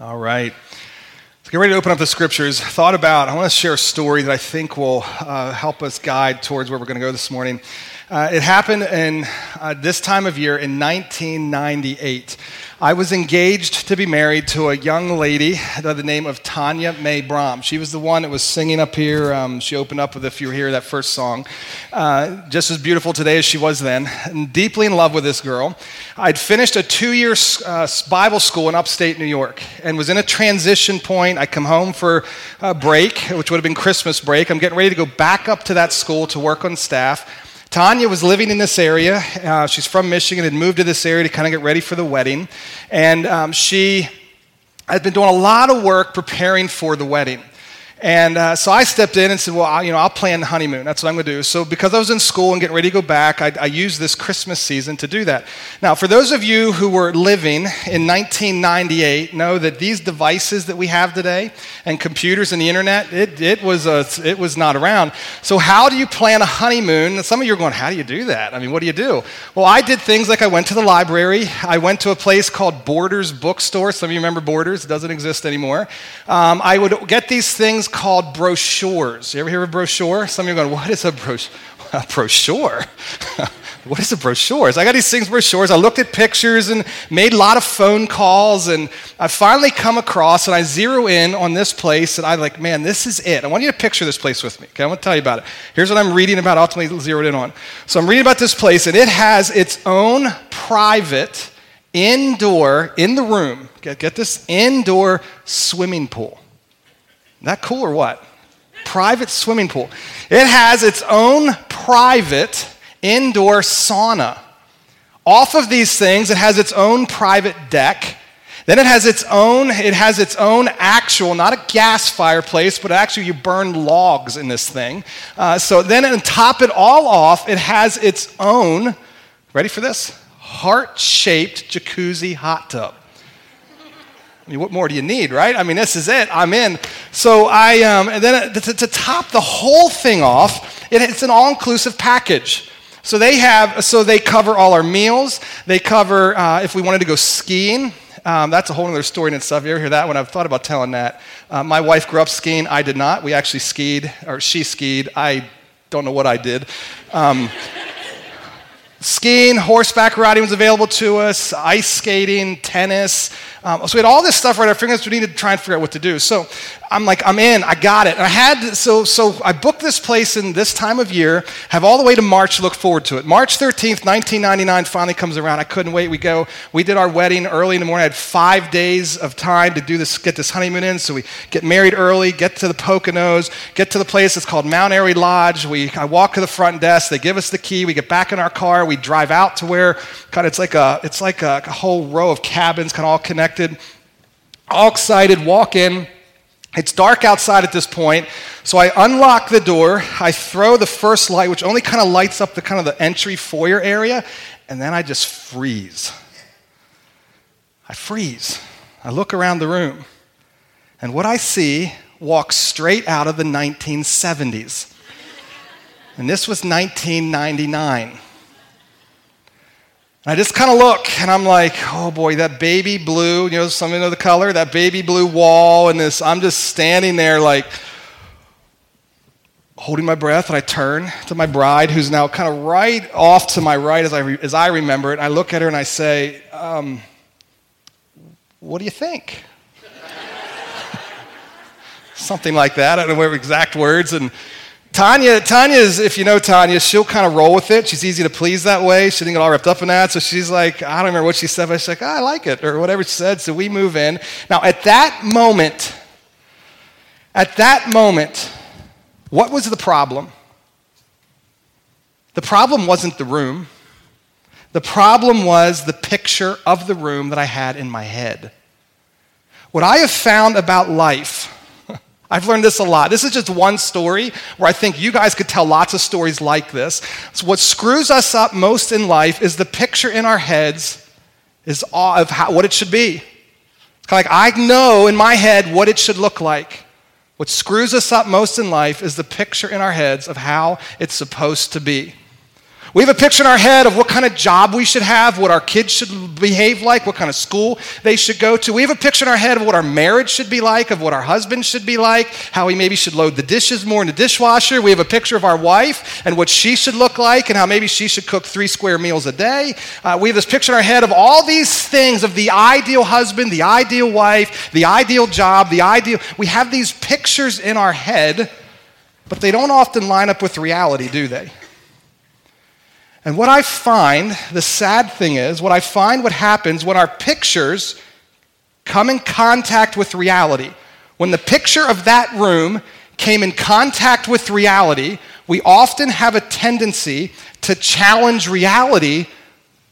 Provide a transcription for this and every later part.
All right. Let's get ready to open up the scriptures. Thought about, I want to share a story that I think will uh, help us guide towards where we're going to go this morning. Uh, it happened in uh, this time of year in 1998. I was engaged to be married to a young lady by the name of Tanya May Brom. She was the one that was singing up here. Um, she opened up with, if you were here, that first song. Uh, just as beautiful today as she was then. Deeply in love with this girl. I'd finished a two year uh, Bible school in upstate New York and was in a transition point. I come home for a break, which would have been Christmas break. I'm getting ready to go back up to that school to work on staff. Tanya was living in this area. Uh, she's from Michigan, had moved to this area to kind of get ready for the wedding. And um, she had been doing a lot of work preparing for the wedding. And uh, so I stepped in and said, Well, I, you know, I'll plan the honeymoon. That's what I'm going to do. So, because I was in school and getting ready to go back, I, I used this Christmas season to do that. Now, for those of you who were living in 1998, know that these devices that we have today and computers and the internet, it, it, was, a, it was not around. So, how do you plan a honeymoon? Some of you are going, How do you do that? I mean, what do you do? Well, I did things like I went to the library, I went to a place called Borders Bookstore. Some of you remember Borders, it doesn't exist anymore. Um, I would get these things called brochures. You ever hear of a brochure? Some of you are going, what is a, bro- a brochure? what is a brochure? So I got these things, brochures. I looked at pictures and made a lot of phone calls, and I finally come across and I zero in on this place, and I'm like, man, this is it. I want you to picture this place with me. Okay, I want to tell you about it. Here's what I'm reading about, ultimately zeroed in on. So I'm reading about this place, and it has its own private indoor in the room. Get, get this indoor swimming pool. That cool or what? Private swimming pool. It has its own private indoor sauna. Off of these things, it has its own private deck. Then it has its own, it has its own actual, not a gas fireplace, but actually you burn logs in this thing. Uh, so then and top it all off, it has its own, ready for this? Heart-shaped jacuzzi hot tub. I mean, what more do you need, right? I mean, this is it. I'm in. So I, um, and then to, to top the whole thing off, it, it's an all-inclusive package. So they have, so they cover all our meals. They cover uh, if we wanted to go skiing. Um, that's a whole other story in itself. You ever hear that one? I've thought about telling that. Uh, my wife grew up skiing. I did not. We actually skied, or she skied. I don't know what I did. Um, skiing, horseback riding was available to us, ice skating, tennis. Um, so we had all this stuff right at our fingertips. We needed to try and figure out what to do. So I'm like, I'm in, I got it. And I had, so, so I booked this place in this time of year, have all the way to March to look forward to it. March 13th, 1999 finally comes around. I couldn't wait. We go, we did our wedding early in the morning. I had five days of time to do this, get this honeymoon in. So we get married early, get to the Poconos, get to the place It's called Mount Airy Lodge. We, I walk to the front desk. They give us the key. We get back in our car. We drive out to where kind of, it's like a, it's like a, a whole row of cabins kind of all connected. All excited, walk in. It's dark outside at this point, so I unlock the door. I throw the first light, which only kind of lights up the kind of the entry foyer area, and then I just freeze. I freeze. I look around the room, and what I see walks straight out of the 1970s. And this was 1999. And I just kind of look and I'm like, oh boy, that baby blue, you know, some of the color, that baby blue wall, and this, I'm just standing there like holding my breath. And I turn to my bride, who's now kind of right off to my right as I, re- as I remember it. And I look at her and I say, um, what do you think? Something like that. I don't know exact words. And Tanya, Tanya's, if you know Tanya, she'll kind of roll with it. She's easy to please that way. She didn't get all wrapped up in that. So she's like, I don't remember what she said, but she's like, oh, I like it, or whatever she said. So we move in. Now, at that moment, at that moment, what was the problem? The problem wasn't the room. The problem was the picture of the room that I had in my head. What I have found about life I've learned this a lot. This is just one story where I think you guys could tell lots of stories like this. So what screws us up most in life is the picture in our heads is of how, what it should be. It's kind of like I know in my head what it should look like. What screws us up most in life is the picture in our heads of how it's supposed to be. We have a picture in our head of what kind of job we should have, what our kids should behave like, what kind of school they should go to. We have a picture in our head of what our marriage should be like, of what our husband should be like, how he maybe should load the dishes more in the dishwasher. We have a picture of our wife and what she should look like, and how maybe she should cook three square meals a day. Uh, we have this picture in our head of all these things of the ideal husband, the ideal wife, the ideal job, the ideal. We have these pictures in our head, but they don't often line up with reality, do they? And what I find, the sad thing is, what I find what happens when our pictures come in contact with reality, when the picture of that room came in contact with reality, we often have a tendency to challenge reality,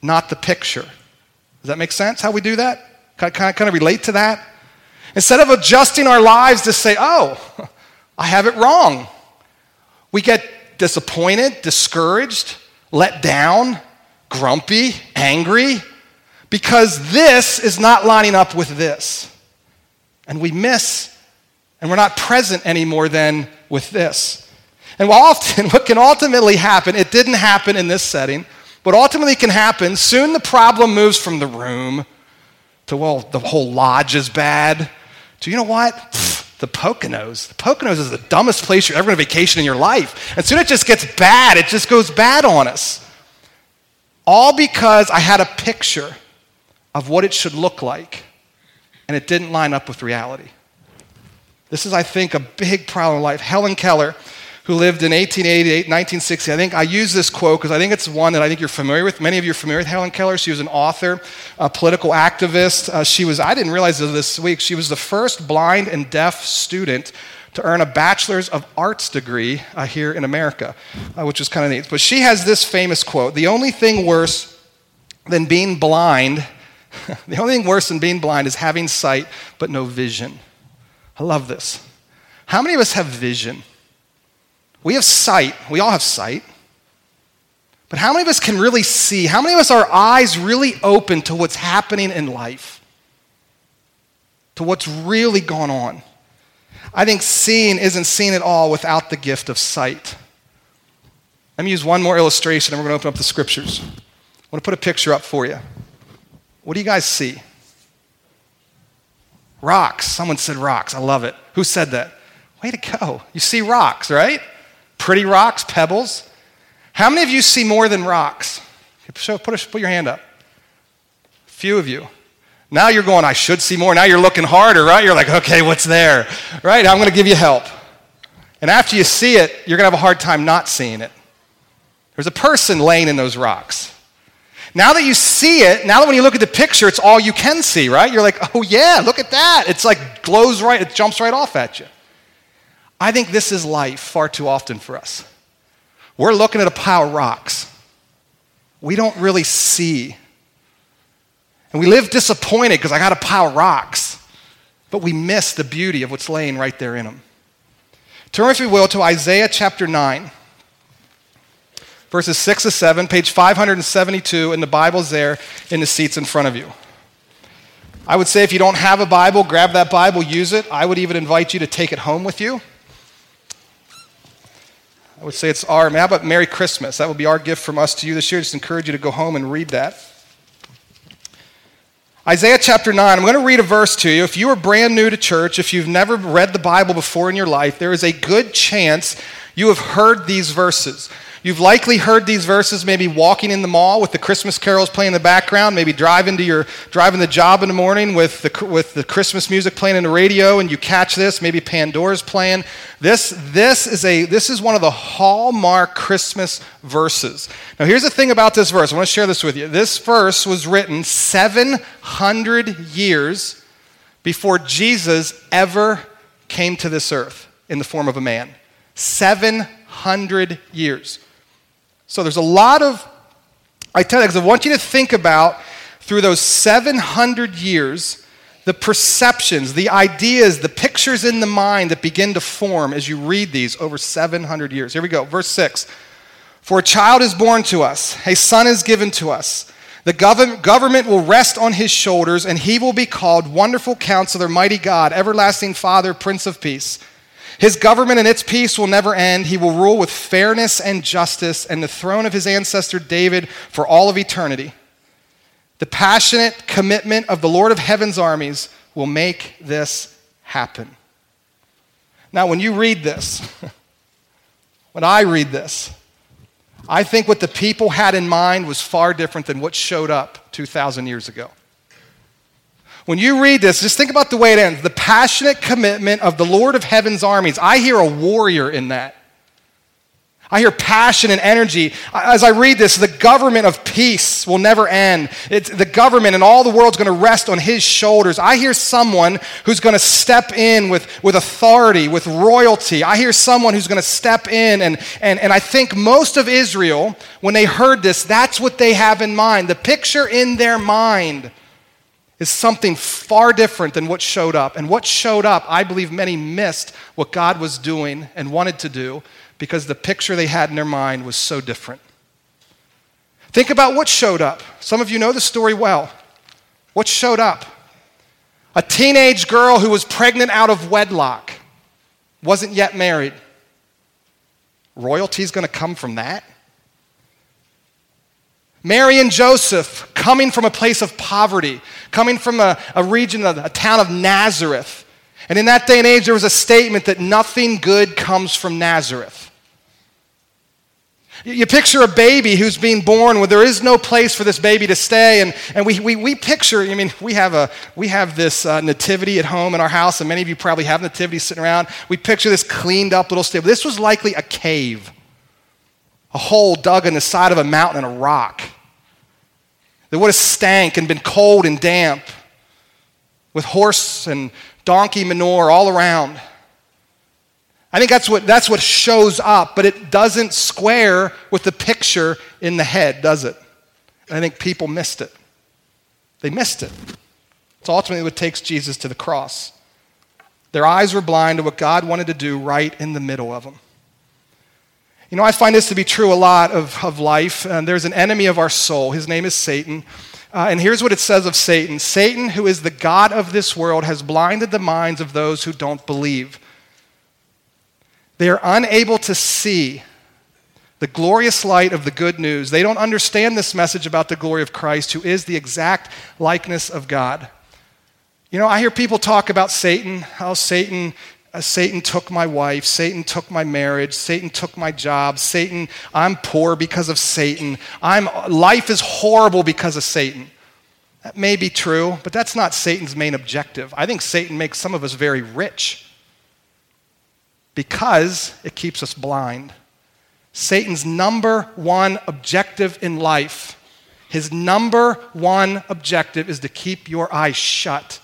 not the picture. Does that make sense how we do that? Can I kind of relate to that? Instead of adjusting our lives to say, oh, I have it wrong, we get disappointed, discouraged let down, grumpy, angry, because this is not lining up with this. And we miss, and we're not present anymore than with this. And often, what can ultimately happen, it didn't happen in this setting, but ultimately can happen, soon the problem moves from the room to, well, the whole lodge is bad, to, you know what? The Poconos. The Poconos is the dumbest place you're ever going to vacation in your life. And soon it just gets bad. It just goes bad on us. All because I had a picture of what it should look like, and it didn't line up with reality. This is, I think, a big problem in life. Helen Keller who lived in 1888, 1960. I think I use this quote because I think it's one that I think you're familiar with. Many of you are familiar with Helen Keller. She was an author, a political activist. Uh, she was, I didn't realize this this week, she was the first blind and deaf student to earn a bachelor's of arts degree uh, here in America, uh, which was kind of neat. But she has this famous quote The only thing worse than being blind, the only thing worse than being blind is having sight but no vision. I love this. How many of us have vision? We have sight, we all have sight. But how many of us can really see? How many of us, our eyes really open to what's happening in life? To what's really going on? I think seeing isn't seen at all without the gift of sight. Let me use one more illustration and we're going to open up the scriptures. I want to put a picture up for you. What do you guys see? Rocks. Someone said rocks. I love it. Who said that? Way to go. You see rocks, right? Pretty rocks, pebbles. How many of you see more than rocks? Put, a, put your hand up. A few of you. Now you're going, I should see more. Now you're looking harder, right? You're like, okay, what's there? Right? I'm going to give you help. And after you see it, you're going to have a hard time not seeing it. There's a person laying in those rocks. Now that you see it, now that when you look at the picture, it's all you can see, right? You're like, oh yeah, look at that. It's like glows right, it jumps right off at you. I think this is life far too often for us. We're looking at a pile of rocks. We don't really see. And we live disappointed because I got a pile of rocks, but we miss the beauty of what's laying right there in them. Turn, if you will, to Isaiah chapter 9, verses 6 to 7, page 572, and the Bible's there in the seats in front of you. I would say if you don't have a Bible, grab that Bible, use it. I would even invite you to take it home with you. I would say it's our, how about Merry Christmas? That would be our gift from us to you this year. Just encourage you to go home and read that. Isaiah chapter 9, I'm going to read a verse to you. If you are brand new to church, if you've never read the Bible before in your life, there is a good chance you have heard these verses. You've likely heard these verses maybe walking in the mall with the Christmas carols playing in the background, maybe driving to your driving the job in the morning with the, with the Christmas music playing in the radio and you catch this, maybe Pandora's playing. This, this, is a, this is one of the hallmark Christmas verses. Now, here's the thing about this verse. I want to share this with you. This verse was written 700 years before Jesus ever came to this earth in the form of a man. 700 years. So there's a lot of, I tell you, because I want you to think about through those 700 years, the perceptions, the ideas, the pictures in the mind that begin to form as you read these over 700 years. Here we go, verse 6. For a child is born to us, a son is given to us. The government will rest on his shoulders, and he will be called Wonderful Counselor, Mighty God, Everlasting Father, Prince of Peace. His government and its peace will never end. He will rule with fairness and justice and the throne of his ancestor David for all of eternity. The passionate commitment of the Lord of heaven's armies will make this happen. Now, when you read this, when I read this, I think what the people had in mind was far different than what showed up 2,000 years ago. When you read this, just think about the way it ends the passionate commitment of the Lord of heaven's armies. I hear a warrior in that. I hear passion and energy. As I read this, the government of peace will never end. It's the government and all the world's going to rest on his shoulders. I hear someone who's going to step in with, with authority, with royalty. I hear someone who's going to step in. And, and, and I think most of Israel, when they heard this, that's what they have in mind. The picture in their mind is something far different than what showed up. And what showed up, I believe many missed what God was doing and wanted to do because the picture they had in their mind was so different. Think about what showed up. Some of you know the story well. What showed up? A teenage girl who was pregnant out of wedlock, wasn't yet married. Royalty's to come from that? Mary and Joseph coming from a place of poverty, coming from a, a region, of, a town of Nazareth. And in that day and age, there was a statement that nothing good comes from Nazareth. You picture a baby who's being born where there is no place for this baby to stay. And, and we, we, we picture, I mean, we have, a, we have this uh, nativity at home in our house, and many of you probably have nativities sitting around. We picture this cleaned up little stable. This was likely a cave a hole dug in the side of a mountain in a rock that would have stank and been cold and damp with horse and donkey manure all around. I think that's what, that's what shows up, but it doesn't square with the picture in the head, does it? And I think people missed it. They missed it. It's ultimately what takes Jesus to the cross. Their eyes were blind to what God wanted to do right in the middle of them. You know, I find this to be true a lot of, of life. And there's an enemy of our soul. His name is Satan. Uh, and here's what it says of Satan Satan, who is the God of this world, has blinded the minds of those who don't believe. They are unable to see the glorious light of the good news. They don't understand this message about the glory of Christ, who is the exact likeness of God. You know, I hear people talk about Satan, how Satan Uh, Satan took my wife. Satan took my marriage. Satan took my job. Satan, I'm poor because of Satan. I'm, life is horrible because of Satan. That may be true, but that's not Satan's main objective. I think Satan makes some of us very rich because it keeps us blind. Satan's number one objective in life, his number one objective is to keep your eyes shut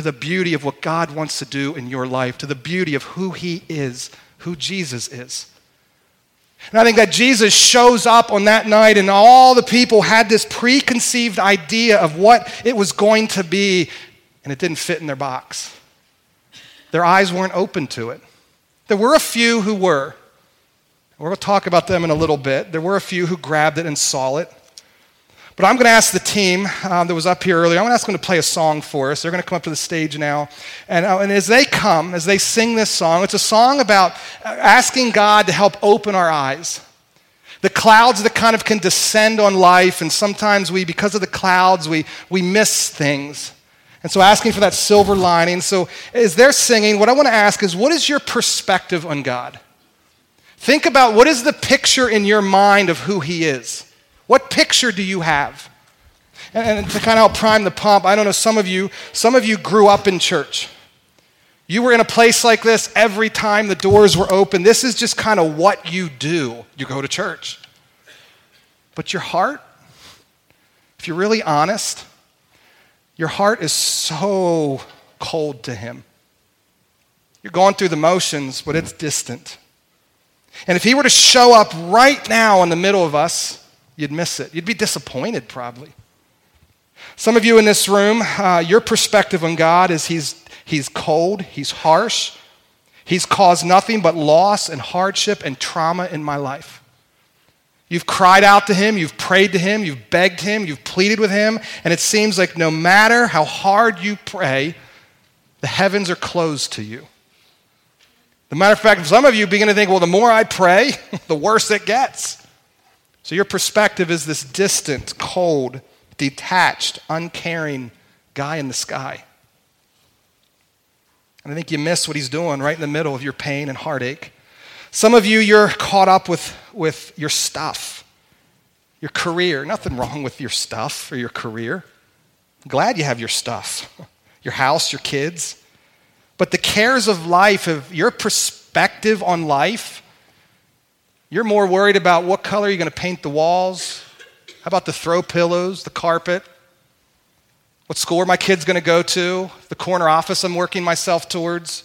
to the beauty of what God wants to do in your life, to the beauty of who He is, who Jesus is. And I think that Jesus shows up on that night, and all the people had this preconceived idea of what it was going to be, and it didn't fit in their box. Their eyes weren't open to it. There were a few who were. We're going to talk about them in a little bit. There were a few who grabbed it and saw it. But I'm going to ask the team um, that was up here earlier, I'm going to ask them to play a song for us. They're going to come up to the stage now. And, uh, and as they come, as they sing this song, it's a song about asking God to help open our eyes. The clouds that kind of can descend on life, and sometimes we, because of the clouds, we, we miss things. And so asking for that silver lining. So as they're singing, what I want to ask is what is your perspective on God? Think about what is the picture in your mind of who He is? What picture do you have? And, to kind of prime the pump, I don't know, some of you, some of you grew up in church. You were in a place like this every time the doors were open. This is just kind of what you do. You go to church. But your heart, if you're really honest, your heart is so cold to Him. You're going through the motions, but it's distant. And if He were to show up right now in the middle of us, you'd miss it. You'd be disappointed, probably. Some of you in this room, uh, your perspective on God is he's, he's cold, He's harsh, He's caused nothing but loss and hardship and trauma in my life. You've cried out to Him, you've prayed to Him, you've begged Him, you've pleaded with Him, and it seems like no matter how hard you pray, the heavens are closed to you. The matter of fact, some of you begin to think, well, the more I pray, the worse it gets. So your perspective is this distant, cold, detached, uncaring guy in the sky. And I think you miss what he's doing right in the middle of your pain and heartache. Some of you, you're caught up with, with your stuff, your career. Nothing wrong with your stuff or your career. I'm glad you have your stuff, your house, your kids. But the cares of life, of your perspective on life, you're more worried about what color you're going to paint the walls. How about the throw pillows, the carpet? What school are my kids going to go to? The corner office I'm working myself towards?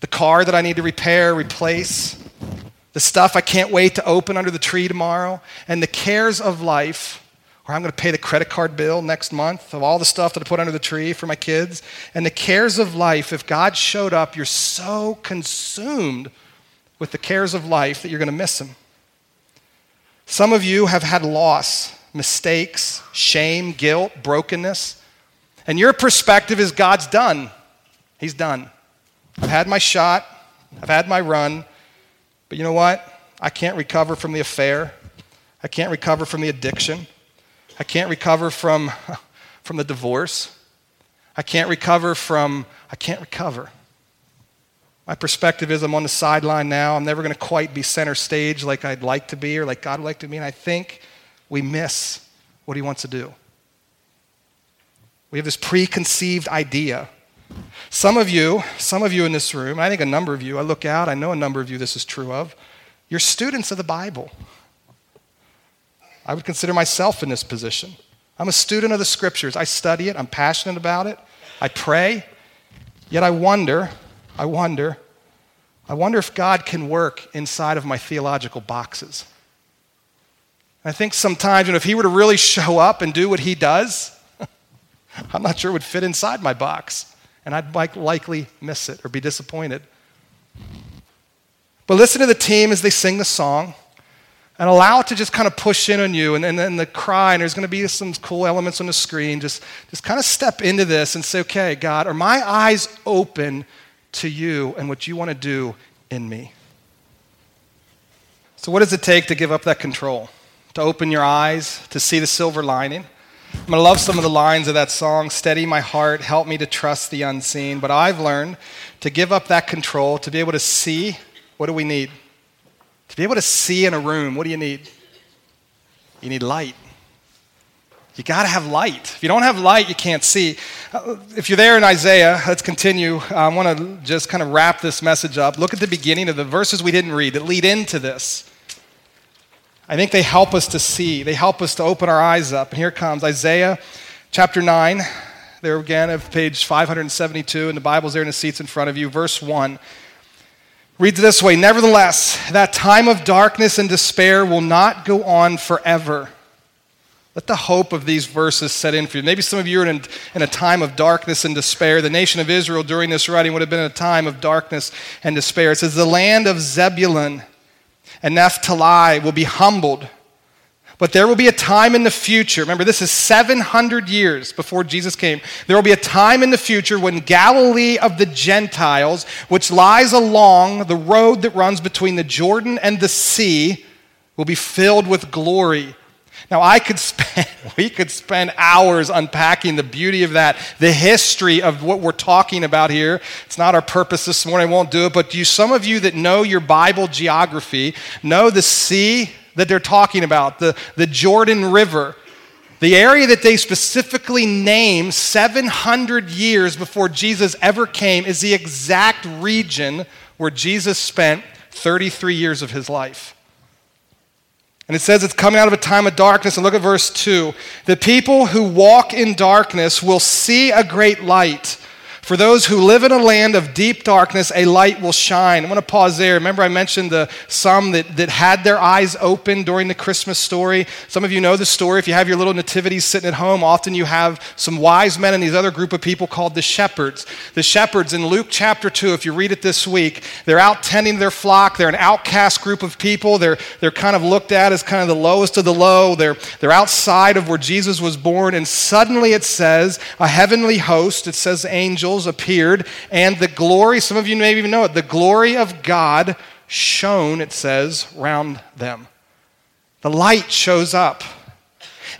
The car that I need to repair, replace? The stuff I can't wait to open under the tree tomorrow? And the cares of life or I'm going to pay the credit card bill next month of all the stuff that I put under the tree for my kids. And the cares of life, if God showed up, you're so consumed with the cares of life that you're going to miss him. Some of you have had loss, mistakes, shame, guilt, brokenness. And your perspective is God's done. He's done. I've had my shot, I've had my run, but you know what? I can't recover from the affair. I can't recover from the addiction. I can't recover from, from the divorce. I can't recover from, I can't recover. My perspective is I'm on the sideline now. I'm never going to quite be center stage like I'd like to be or like God would like to be. And I think we miss what He wants to do. We have this preconceived idea. Some of you, some of you in this room, I think a number of you, I look out, I know a number of you this is true of, you're students of the Bible. I would consider myself in this position. I'm a student of the scriptures. I study it, I'm passionate about it, I pray. Yet I wonder, I wonder, I wonder if God can work inside of my theological boxes. I think sometimes, you know, if He were to really show up and do what He does, I'm not sure it would fit inside my box. And I'd like, likely miss it or be disappointed. But listen to the team as they sing the song and allow it to just kind of push in on you and, and then the cry and there's going to be some cool elements on the screen just, just kind of step into this and say okay god are my eyes open to you and what you want to do in me. So what does it take to give up that control? To open your eyes to see the silver lining? I'm going to love some of the lines of that song steady my heart help me to trust the unseen. But i've learned to give up that control to be able to see what do we need? To be able to see in a room, what do you need? You need light. You got to have light. If you don't have light, you can't see. Uh, if you're there in Isaiah, let's continue. I want to just kind of wrap this message up. Look at the beginning of the verses we didn't read that lead into this. I think they help us to see, they help us to open our eyes up. And here comes Isaiah chapter 9. There again, of page 572, and the Bible's there in the seats in front of you. Verse 1 reads this way Nevertheless, that time of darkness and despair will not go on forever. Let the hope of these verses set in for you. Maybe some of you are in, in a time of darkness and despair. The nation of Israel during this writing would have been in a time of darkness and despair. It says, The land of Zebulun and Naphtali will be humbled but there will be a time in the future. Remember, this is 700 years before Jesus came. There will be a time in the future when Galilee of the Gentiles, which lies along the road that runs between the Jordan and the sea, will be filled with glory. Now, I could spend, we could spend hours unpacking the beauty of that, the history of what we're talking about here. It's not our purpose this morning, I won't do it, but you, some of you that know your Bible geography, know the sea that they're talking about, the, the Jordan River. The area that they specifically name 700 years before Jesus ever came is the exact region where Jesus spent 33 years of his life. And it says it's coming out of a time of darkness. And look at verse 2. The people who walk in darkness will see a great light. For those who live in a land of deep darkness, a light will shine. I want to pause there. Remember, I mentioned the some that, that had their eyes open during the Christmas story. Some of you know the story. If you have your little nativities sitting at home, often you have some wise men and these other group of people called the shepherds. The shepherds in Luke chapter 2, if you read it this week, they're out tending their flock. They're an outcast group of people. They're, they're kind of looked at as kind of the lowest of the low. They're, they're outside of where Jesus was born. And suddenly it says, a heavenly host, it says angels, angels appeared, and the glory, some of you may even know it, the glory of God shone, it says, round them. The light shows up.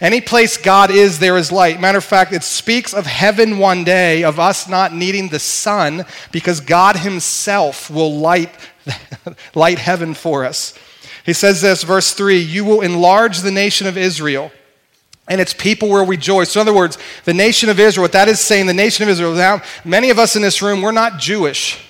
Any place God is, there is light. Matter of fact, it speaks of heaven one day, of us not needing the sun, because God Himself will light, light heaven for us. He says this, verse 3 You will enlarge the nation of Israel, and its people will rejoice. In other words, the nation of Israel, what that is saying, the nation of Israel, now, many of us in this room, we're not Jewish.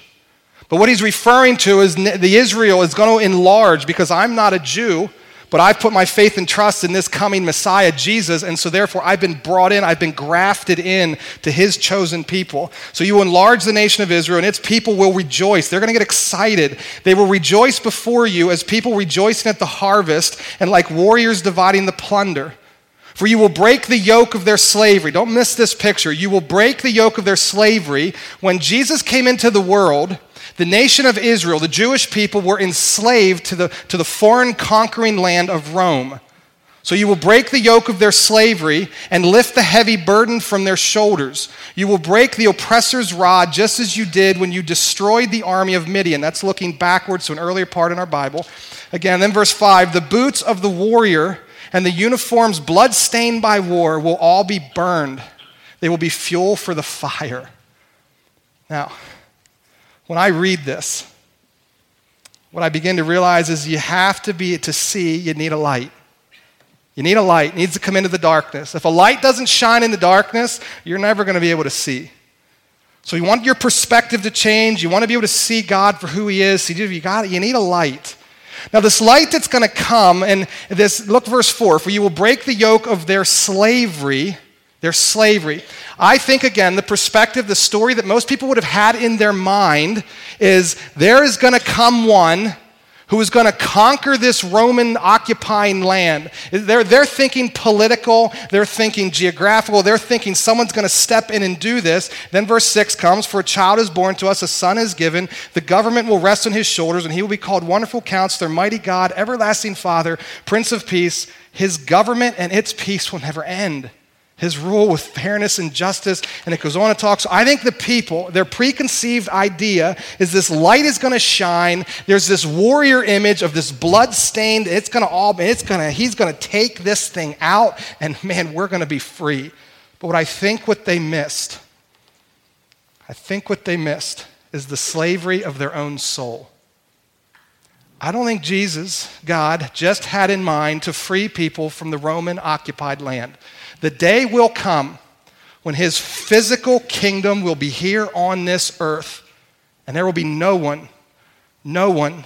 But what he's referring to is the Israel is going to enlarge because I'm not a Jew. But I've put my faith and trust in this coming Messiah, Jesus, and so therefore I've been brought in, I've been grafted in to his chosen people. So you enlarge the nation of Israel, and its people will rejoice. They're going to get excited. They will rejoice before you as people rejoicing at the harvest and like warriors dividing the plunder. For you will break the yoke of their slavery. Don't miss this picture. You will break the yoke of their slavery. When Jesus came into the world, the nation of Israel, the Jewish people, were enslaved to the, to the foreign conquering land of Rome. So you will break the yoke of their slavery and lift the heavy burden from their shoulders. You will break the oppressor's rod just as you did when you destroyed the army of Midian. That's looking backwards to an earlier part in our Bible. Again, then verse 5 the boots of the warrior and the uniforms blood-stained by war will all be burned. They will be fuel for the fire. Now, when I read this, what I begin to realize is you have to be to see, you need a light. You need a light. It needs to come into the darkness. If a light doesn't shine in the darkness, you're never going to be able to see. So you want your perspective to change. You want to be able to see God for who He is. So you, got, you need a light. Now, this light that's going to come, and this, look, verse 4 For you will break the yoke of their slavery their slavery. I think, again, the perspective, the story that most people would have had in their mind is there is going to come one who is going to conquer this Roman occupying land. They're, they're thinking political, they're thinking geographical, they're thinking someone's going to step in and do this. Then verse 6 comes For a child is born to us, a son is given, the government will rest on his shoulders, and he will be called Wonderful Counselor, Mighty God, Everlasting Father, Prince of Peace. His government and its peace will never end his rule with fairness and justice. And it goes on to talk. So I think the people, their preconceived idea is this light is going to shine. There's this warrior image of this blood stained, it's going to all, it's going to, he's going to take this thing out, and man, we're going to be free. But what I think what they missed, I think what they missed is the slavery of their own soul. I don't think Jesus, God, just had in mind to free people from the Roman occupied land. The day will come when his physical kingdom will be here on this earth, and there will be no one, no one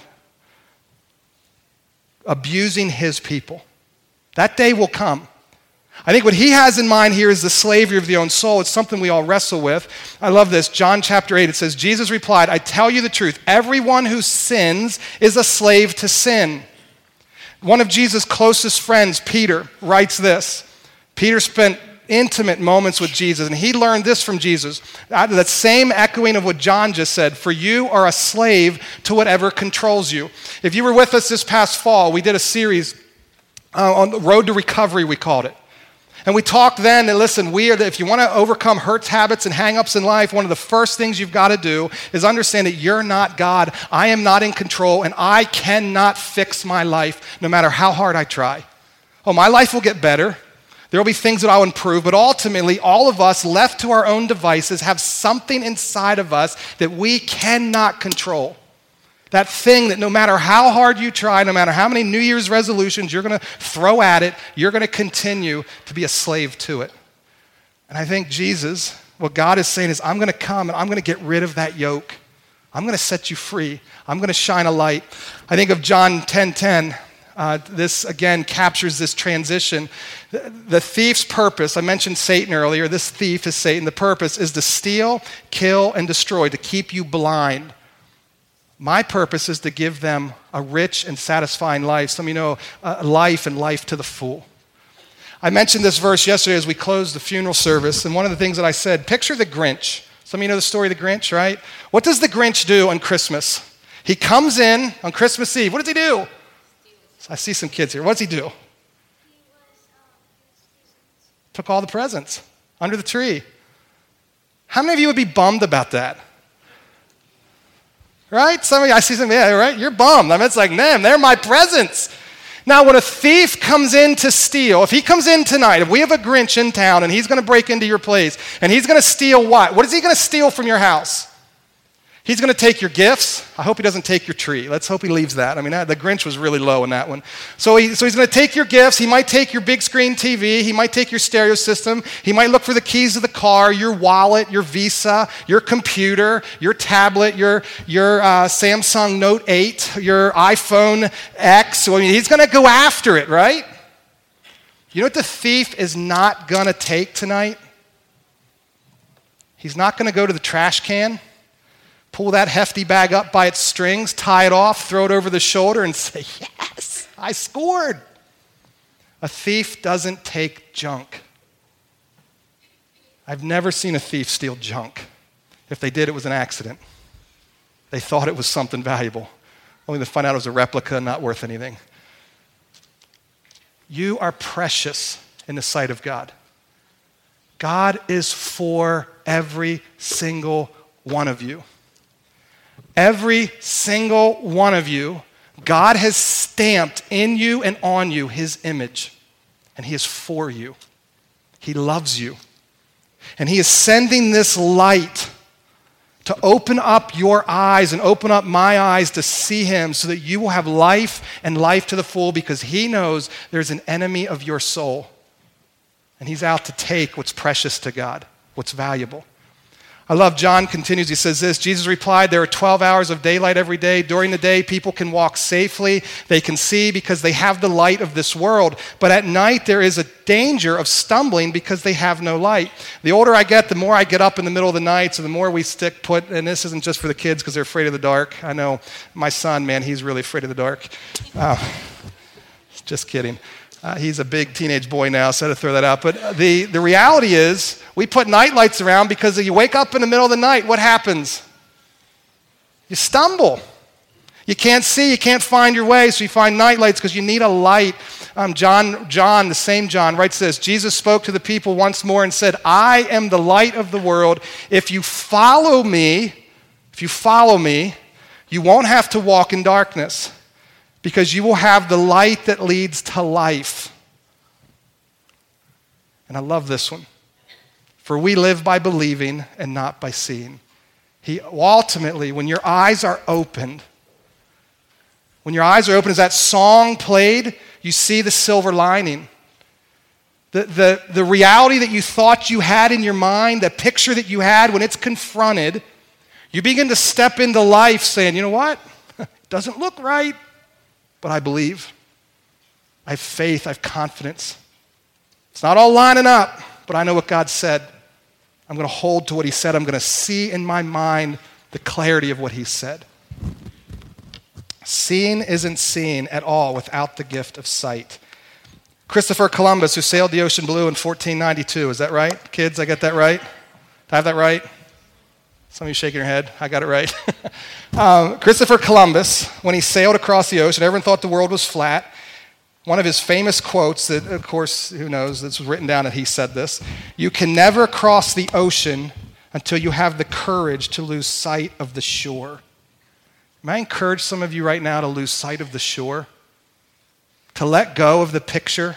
abusing his people. That day will come. I think what he has in mind here is the slavery of the own soul. It's something we all wrestle with. I love this. John chapter 8, it says, Jesus replied, I tell you the truth. Everyone who sins is a slave to sin. One of Jesus' closest friends, Peter, writes this Peter spent intimate moments with Jesus, and he learned this from Jesus. That same echoing of what John just said for you are a slave to whatever controls you. If you were with us this past fall, we did a series uh, on the road to recovery, we called it. And we talked then, and listen, we are the, if you want to overcome hurts, habits, and hangups in life, one of the first things you've got to do is understand that you're not God. I am not in control, and I cannot fix my life no matter how hard I try. Oh, my life will get better. There will be things that I'll improve, but ultimately, all of us left to our own devices have something inside of us that we cannot control. That thing that no matter how hard you try, no matter how many New Year's resolutions you're going to throw at it, you're going to continue to be a slave to it. And I think Jesus, what God is saying is, I'm going to come and I'm going to get rid of that yoke. I'm going to set you free. I'm going to shine a light. I think of John 10 10. Uh, this again captures this transition. The thief's purpose, I mentioned Satan earlier, this thief is Satan. The purpose is to steal, kill, and destroy, to keep you blind. My purpose is to give them a rich and satisfying life. Some of you know uh, life and life to the full. I mentioned this verse yesterday as we closed the funeral service, and one of the things that I said picture the Grinch. Some of you know the story of the Grinch, right? What does the Grinch do on Christmas? He comes in on Christmas Eve. What does he do? I see some kids here. What does he do? Took all the presents under the tree. How many of you would be bummed about that? Right? Some of you, I see some, yeah, right? You're bummed. I mean, it's like, man, they're my presents. Now, when a thief comes in to steal, if he comes in tonight, if we have a Grinch in town and he's going to break into your place and he's going to steal what? What is he going to steal from your house? He's going to take your gifts. I hope he doesn't take your tree. Let's hope he leaves that. I mean, the Grinch was really low in that one. So, he, so he's going to take your gifts. He might take your big screen TV. He might take your stereo system. He might look for the keys of the car, your wallet, your Visa, your computer, your tablet, your, your uh, Samsung Note 8, your iPhone X. I mean, he's going to go after it, right? You know what the thief is not going to take tonight? He's not going to go to the trash can pull that hefty bag up by its strings, tie it off, throw it over the shoulder, and say, Yes, I scored. A thief doesn't take junk. I've never seen a thief steal junk. If they did, it was an accident. They thought it was something valuable, only to find out it was a replica not worth anything. You are precious in the sight of God. God is for every single one of you. Every single one of you, God has stamped in you and on you his image, and he is for you. He loves you. And he is sending this light to open up your eyes and open up my eyes to see him so that you will have life and life to the full because he knows there's an enemy of your soul. And he's out to take what's precious to God, what's valuable. I love John continues. He says this Jesus replied, There are 12 hours of daylight every day. During the day, people can walk safely. They can see because they have the light of this world. But at night, there is a danger of stumbling because they have no light. The older I get, the more I get up in the middle of the night. So the more we stick put, and this isn't just for the kids because they're afraid of the dark. I know my son, man, he's really afraid of the dark. Oh, just kidding. Uh, he's a big teenage boy now, so I had to throw that out. But the, the reality is, we put night lights around because if you wake up in the middle of the night, what happens? You stumble. You can't see, you can't find your way, so you find night lights because you need a light. Um, John, John, the same John, writes this Jesus spoke to the people once more and said, I am the light of the world. If you follow me, if you follow me, you won't have to walk in darkness because you will have the light that leads to life. And I love this one. For we live by believing and not by seeing. He ultimately, when your eyes are opened, when your eyes are open, as that song played, you see the silver lining. The, the, the reality that you thought you had in your mind, the picture that you had, when it's confronted, you begin to step into life saying, you know what? It doesn't look right. But I believe. I have faith. I have confidence. It's not all lining up, but I know what God said. I'm going to hold to what He said. I'm going to see in my mind the clarity of what He said. Seeing isn't seen at all without the gift of sight. Christopher Columbus, who sailed the ocean blue in 1492, is that right? Kids, I get that right? I have that right? Some of you shaking your head. I got it right. um, Christopher Columbus, when he sailed across the ocean, everyone thought the world was flat. One of his famous quotes, that of course, who knows, this was written down and he said this You can never cross the ocean until you have the courage to lose sight of the shore. May I encourage some of you right now to lose sight of the shore? To let go of the picture?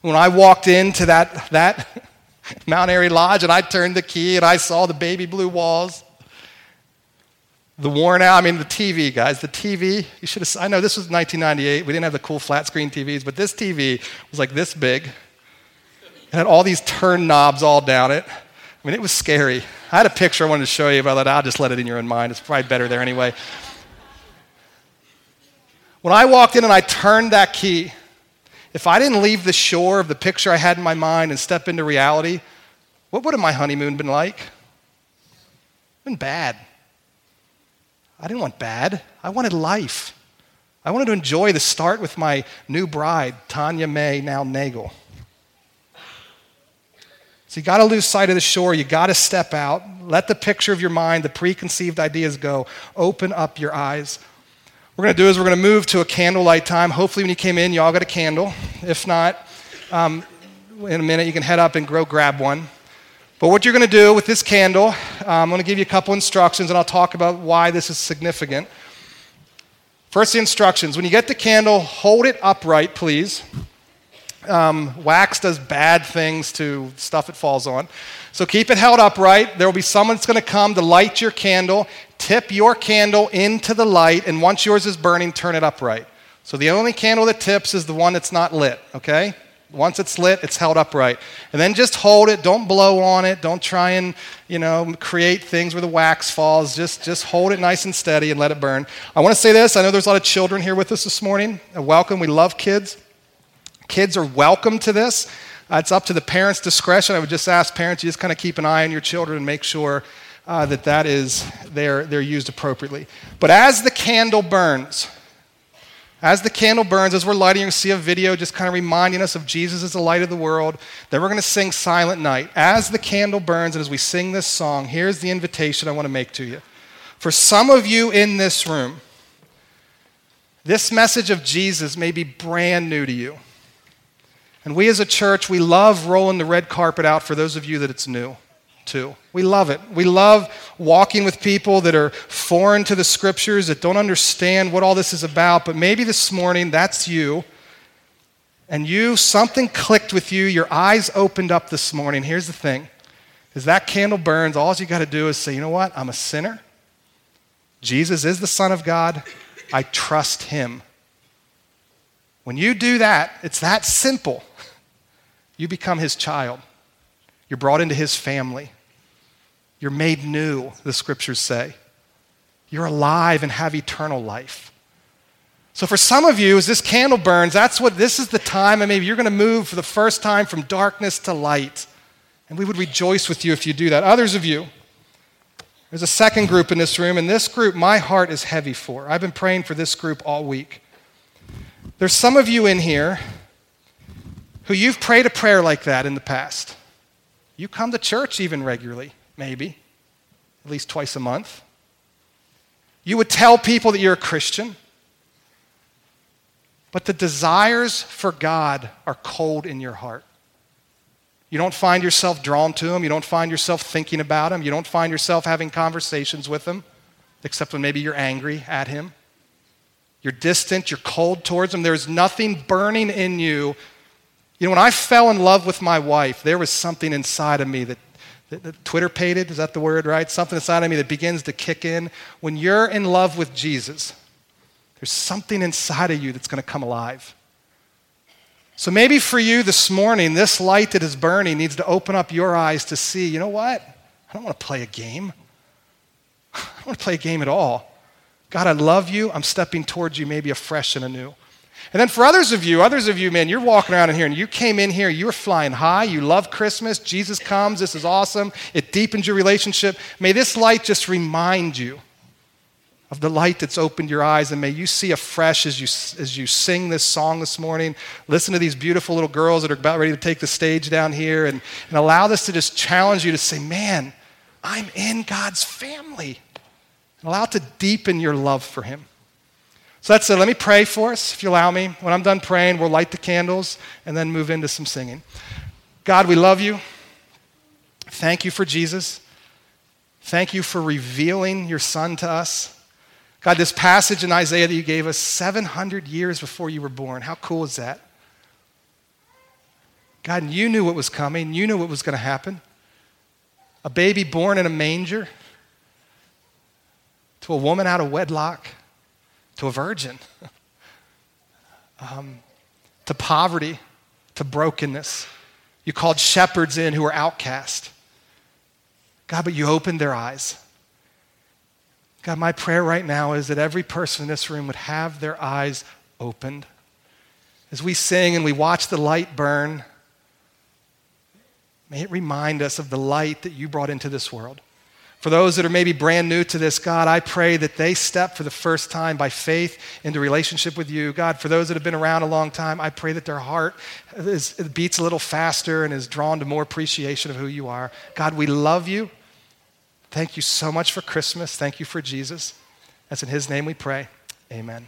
When I walked into that, that Mount Airy Lodge, and I turned the key and I saw the baby blue walls. The worn out, I mean, the TV, guys, the TV, you should have, I know this was 1998. We didn't have the cool flat screen TVs, but this TV was like this big. It had all these turn knobs all down it. I mean, it was scary. I had a picture I wanted to show you, but I thought, I'll just let it in your own mind. It's probably better there anyway. When I walked in and I turned that key, if I didn't leave the shore of the picture I had in my mind and step into reality, what would have my honeymoon been like? Been bad. I didn't want bad. I wanted life. I wanted to enjoy the start with my new bride, Tanya May, now Nagel. So you got to lose sight of the shore. You got to step out. Let the picture of your mind, the preconceived ideas go. Open up your eyes we're going to do is we're going to move to a candlelight time. Hopefully, when you came in, you all got a candle. If not, um, in a minute, you can head up and go grab one. But what you're going to do with this candle, uh, I'm going to give you a couple instructions and I'll talk about why this is significant. First, the instructions. When you get the candle, hold it upright, please. Um, wax does bad things to stuff it falls on. So keep it held upright. There will be someone that's going to come to light your candle, tip your candle into the light, and once yours is burning, turn it upright. So the only candle that tips is the one that's not lit, okay? Once it's lit, it's held upright. And then just hold it. Don't blow on it. Don't try and, you know, create things where the wax falls. Just, just hold it nice and steady and let it burn. I want to say this. I know there's a lot of children here with us this morning. Welcome. We love kids. Kids are welcome to this. It's up to the parents' discretion. I would just ask parents, you just kind of keep an eye on your children and make sure uh, that that is, they're, they're used appropriately. But as the candle burns, as the candle burns, as we're lighting, you see a video just kind of reminding us of Jesus as the light of the world. Then we're going to sing Silent Night. As the candle burns and as we sing this song, here's the invitation I want to make to you. For some of you in this room, this message of Jesus may be brand new to you. And we as a church, we love rolling the red carpet out for those of you that it's new to. We love it. We love walking with people that are foreign to the scriptures, that don't understand what all this is about. But maybe this morning, that's you. And you, something clicked with you, your eyes opened up this morning. Here's the thing as that candle burns, all you got to do is say, you know what? I'm a sinner. Jesus is the Son of God. I trust him. When you do that, it's that simple. You become his child. You're brought into his family. You're made new, the scriptures say. You're alive and have eternal life. So, for some of you, as this candle burns, that's what this is the time, and maybe you're going to move for the first time from darkness to light. And we would rejoice with you if you do that. Others of you, there's a second group in this room, and this group my heart is heavy for. I've been praying for this group all week. There's some of you in here who you've prayed a prayer like that in the past. You come to church even regularly, maybe, at least twice a month. You would tell people that you're a Christian, but the desires for God are cold in your heart. You don't find yourself drawn to Him. You don't find yourself thinking about Him. You don't find yourself having conversations with Him, except when maybe you're angry at Him. You're distant. You're cold towards Him. There's nothing burning in you you know, when I fell in love with my wife, there was something inside of me that, that, that twitterpated, is that the word, right? Something inside of me that begins to kick in. When you're in love with Jesus, there's something inside of you that's going to come alive. So maybe for you this morning, this light that is burning needs to open up your eyes to see, you know what? I don't want to play a game. I don't want to play a game at all. God, I love you. I'm stepping towards you maybe afresh and anew. And then for others of you, others of you, man, you're walking around in here and you came in here, you were flying high, you love Christmas, Jesus comes, this is awesome, it deepens your relationship. May this light just remind you of the light that's opened your eyes, and may you see afresh as you, as you sing this song this morning. Listen to these beautiful little girls that are about ready to take the stage down here, and, and allow this to just challenge you to say, Man, I'm in God's family. And allow it to deepen your love for Him. So that's it. Let me pray for us, if you allow me. When I'm done praying, we'll light the candles and then move into some singing. God, we love you. Thank you for Jesus. Thank you for revealing your son to us. God, this passage in Isaiah that you gave us 700 years before you were born, how cool is that? God, you knew what was coming, you knew what was going to happen. A baby born in a manger to a woman out of wedlock to a virgin, um, to poverty, to brokenness. You called shepherds in who were outcast. God, but you opened their eyes. God, my prayer right now is that every person in this room would have their eyes opened. As we sing and we watch the light burn, may it remind us of the light that you brought into this world. For those that are maybe brand new to this, God, I pray that they step for the first time by faith into relationship with you. God, for those that have been around a long time, I pray that their heart is, beats a little faster and is drawn to more appreciation of who you are. God, we love you. Thank you so much for Christmas. Thank you for Jesus. That's in his name we pray. Amen.